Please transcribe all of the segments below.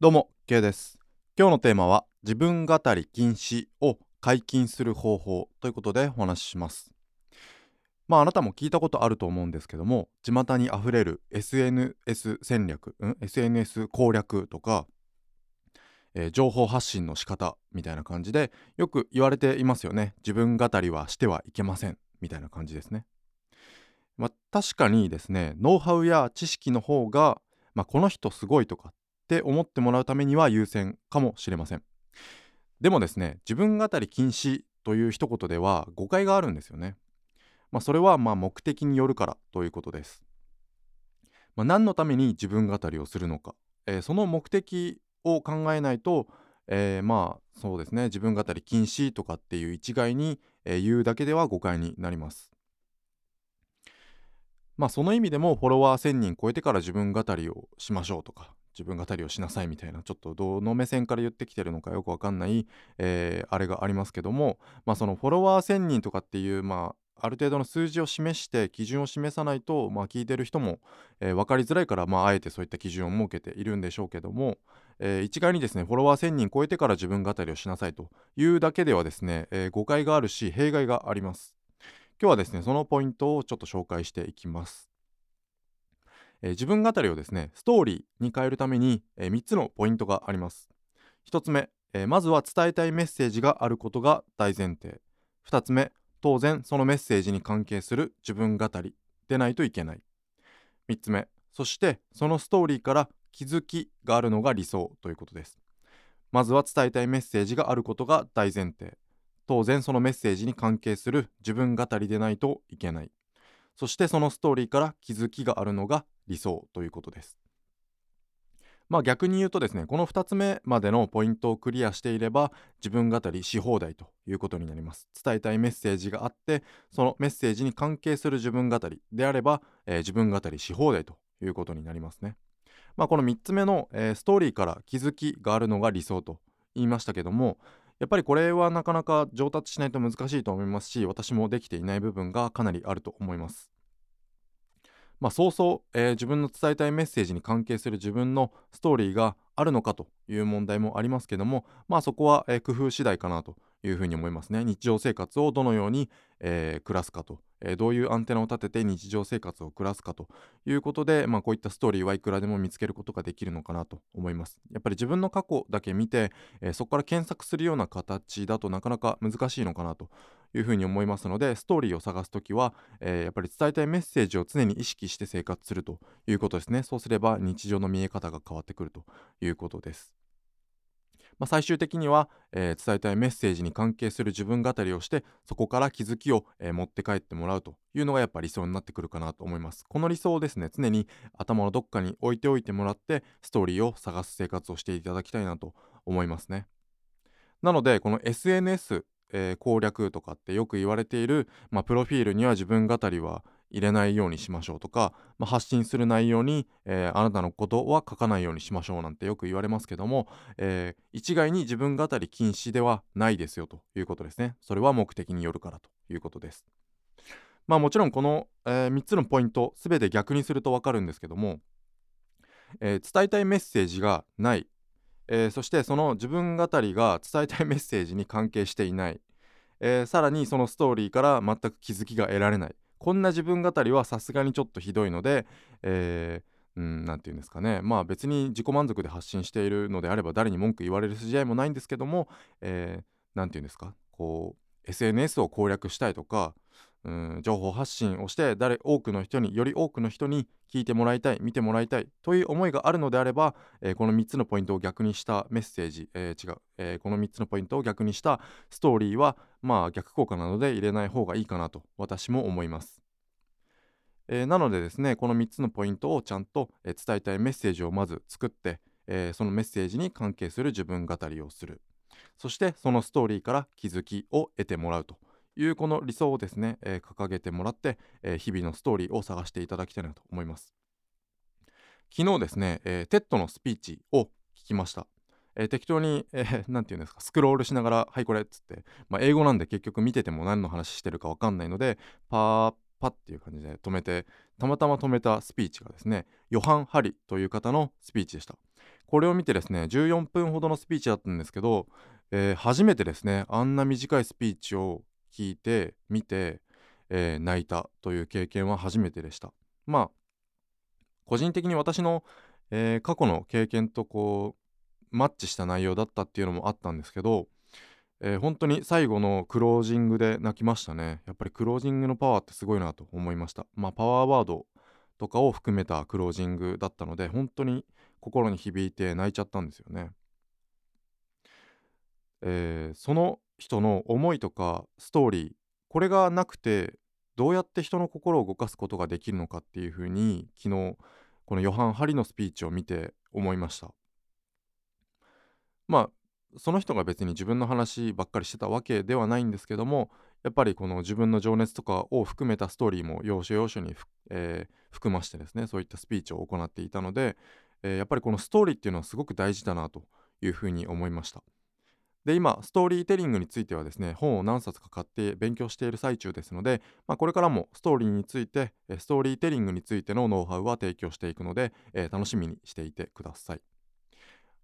どうも K です。今日のテーマは自分語り禁止を解禁する方法ということでお話しします。まああなたも聞いたことあると思うんですけども巷にあふれる SNS 戦略、うん、SNS 攻略とか、えー、情報発信の仕方みたいな感じでよく言われていますよね。自分語りはしてはいけません。みたいな感じですね。まあ確かにですねノウハウや知識の方がまあ、この人すごいとかって思ってもらうためには優先かもしれません。でもですね自分語り禁止という一言では誤解があるんですよね。まあ、それはま目的によるからということです、まあ、何のために自分語りをするのか、えー、その目的を考えないと、えー、まあそうですね自分語り禁止とかっていう一概に、え、言うだけでは誤解になります。まあその意味でもフォロワー1000人超えてから自分語りをしましょうとか自分語りをしなさいみたいなちょっとどの目線から言ってきてるのかよくわかんない、えー、あれがありますけどもまあそのフォロワー1000人とかっていうまあある程度の数字を示して基準を示さないと、まあ、聞いてる人も、えー、分かりづらいから、まあ、あえてそういった基準を設けているんでしょうけども、えー、一概にですねフォロワー1000人超えてから自分語りをしなさいというだけではですね、えー、誤解があるし弊害があります。今日はですねそのポイントをちょっと紹介していきます。えー、自分語りをですねストーリーに変えるために、えー、3つのポイントがあります。1つ目、えー、まずは伝えたいメッセージがあることが大前提。2つ目当然そのメッセージに関係する自分語りでないといけない。3つ目そしてそのストーリーから気づきがあるのが理想ということです。まずは伝えたいメッセージがあることが大前提。当然そのメッセージに関係する自分語りでないといけない。そしてそのストーリーから気づきがあるのが理想ということです。まあ逆に言うとですねこの2つ目までのポイントをクリアしていれば自分語りし放題ということになります。伝えたいメッセージがあってそのメッセージに関係する自分語りであれば、えー、自分語りし放題ということになりますね。まあこの3つ目の、えー、ストーリーから気づきがあるのが理想と言いましたけどもやっぱりこれはなかなか上達しないと難しいと思いますし私もできていない部分がかなりあると思います。まあ、そうそう、えー、自分の伝えたいメッセージに関係する自分のストーリーがあるのかという問題もありますけども、まあ、そこは、えー、工夫次第かなというふうに思いますね。日常生活をどのように、えー、暮らすかとえー、どういうアンテナを立てて日常生活を暮らすかということで、まあ、こういったストーリーはいくらでも見つけることができるのかなと思います。やっぱり自分の過去だけ見て、えー、そこから検索するような形だとなかなか難しいのかなというふうに思いますのでストーリーを探すときは、えー、やっぱり伝えたいメッセージを常に意識して生活するということですね。そうすれば日常の見え方が変わってくるということです。まあ、最終的には、えー、伝えたいメッセージに関係する自分語りをしてそこから気づきを、えー、持って帰ってもらうというのがやっぱ理想になってくるかなと思いますこの理想をですね常に頭のどっかに置いておいてもらってストーリーを探す生活をしていただきたいなと思いますねなのでこの SNS えー、攻略とかってよく言われている、まあ、プロフィールには自分語りは入れないようにしましょうとか、まあ、発信する内容に、えー、あなたのことは書かないようにしましょうなんてよく言われますけども、えー、一概に自分語り禁止ではないですよということですね。それは目的によるからということです。まあもちろんこの、えー、3つのポイント全て逆にすると分かるんですけども、えー、伝えたいメッセージがない、えー、そしてその自分語りが伝えたいメッセージに関係していない、えー、さらにそのストーリーから全く気づきが得られない。こんな自分語りはさすがにちょっとひどいので、えー、うん、て言うんですかね。まあ別に自己満足で発信しているのであれば誰に文句言われる筋合いもないんですけども、えー、て言うんですか、こう、SNS を攻略したいとか、うん情報発信をして誰多くの人により多くの人に聞いてもらいたい見てもらいたいという思いがあるのであれば、えー、この3つのポイントを逆にしたメッセージ、えー、違う、えー、この3つのポイントを逆にしたストーリーはまあ逆効果なので入れない方がいいかなと私も思います。え、なのでですねこの3つのポイントをちゃんと、伝えたいメッセージをまず作って、えそのメッセージに関係する自分語りをするそしてそのストーリーから気づきを得てもらうというこの理想をですね、えー、掲げてもらって、えー、日々のストーリーを探していただきたいなと思います昨日ですね、えー、 TED のスピーチを聞きましたえー、適当に、えー、て言うんですか、スクロールしながら、はい、これっつって、まあ、英語なんで結局見てても何の話してるかわかんないので、パーパっていう感じで止めて、たまたま止めたスピーチがですね、ヨハン・ハリという方のスピーチでした。これを見てですね14分ほどのスピーチだったんですけど、えー、初めてですねあんな短いスピーチを聞いて見て、えー、泣いたという経験は初めてでした。まあ個人的に私の、えー、過去の経験とこうマッチした内容だったっていうのもあったんですけど、えー、本当に最後のクロージングで泣きましたね。やっぱりクロージングのパワーってすごいなと思いました。まあパワーワードとかを含めたクロージングだったので本当に心に響いて泣いちゃったんですよね。えー、その人の思いとかストーリーこれがなくてどうやって人の心を動かすことができるのかっていうふうに昨日このヨハン・ハリのスピーチを見て思いました。まあその人が別に自分の話ばっかりしてたわけではないんですけどもやっぱりこの自分の情熱とかを含めたストーリーも要所要所に、えー、含ましてですねそういったスピーチを行っていたので、えー、やっぱりこのストーリーっていうのはすごく大事だなというふうに思いました。で今ストーリーテリングについてはですね本を何冊か買って勉強している最中ですので、まあ、これからもストーリーについてストーリーテリングについてのノウハウは提供していくので、えー、楽しみにしていてください。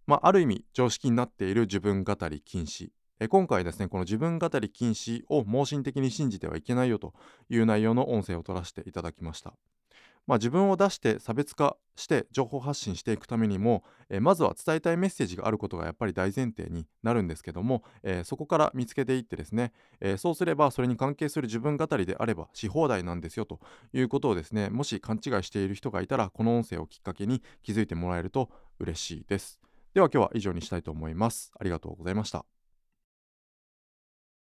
まあ、ある意味常識になっている自分語り禁止。え今回ですねこの自分語り禁止を盲信的に信じてはいけないよという内容の音声を取らせていただきました。まあ、自分を出して差別化して情報発信していくためにも、えまずは伝えたいメッセージがあることがやっぱり大前提になるんですけども、えー、そこから見つけていってですね、えー、そうすればそれに関係する自分語りであればし放題なんですよということをですねもし勘違いしている人がいたらこの音声をきっかけに気づいてもらえると嬉しいです。では今日は以上にしたいと思います。ありがとうございました。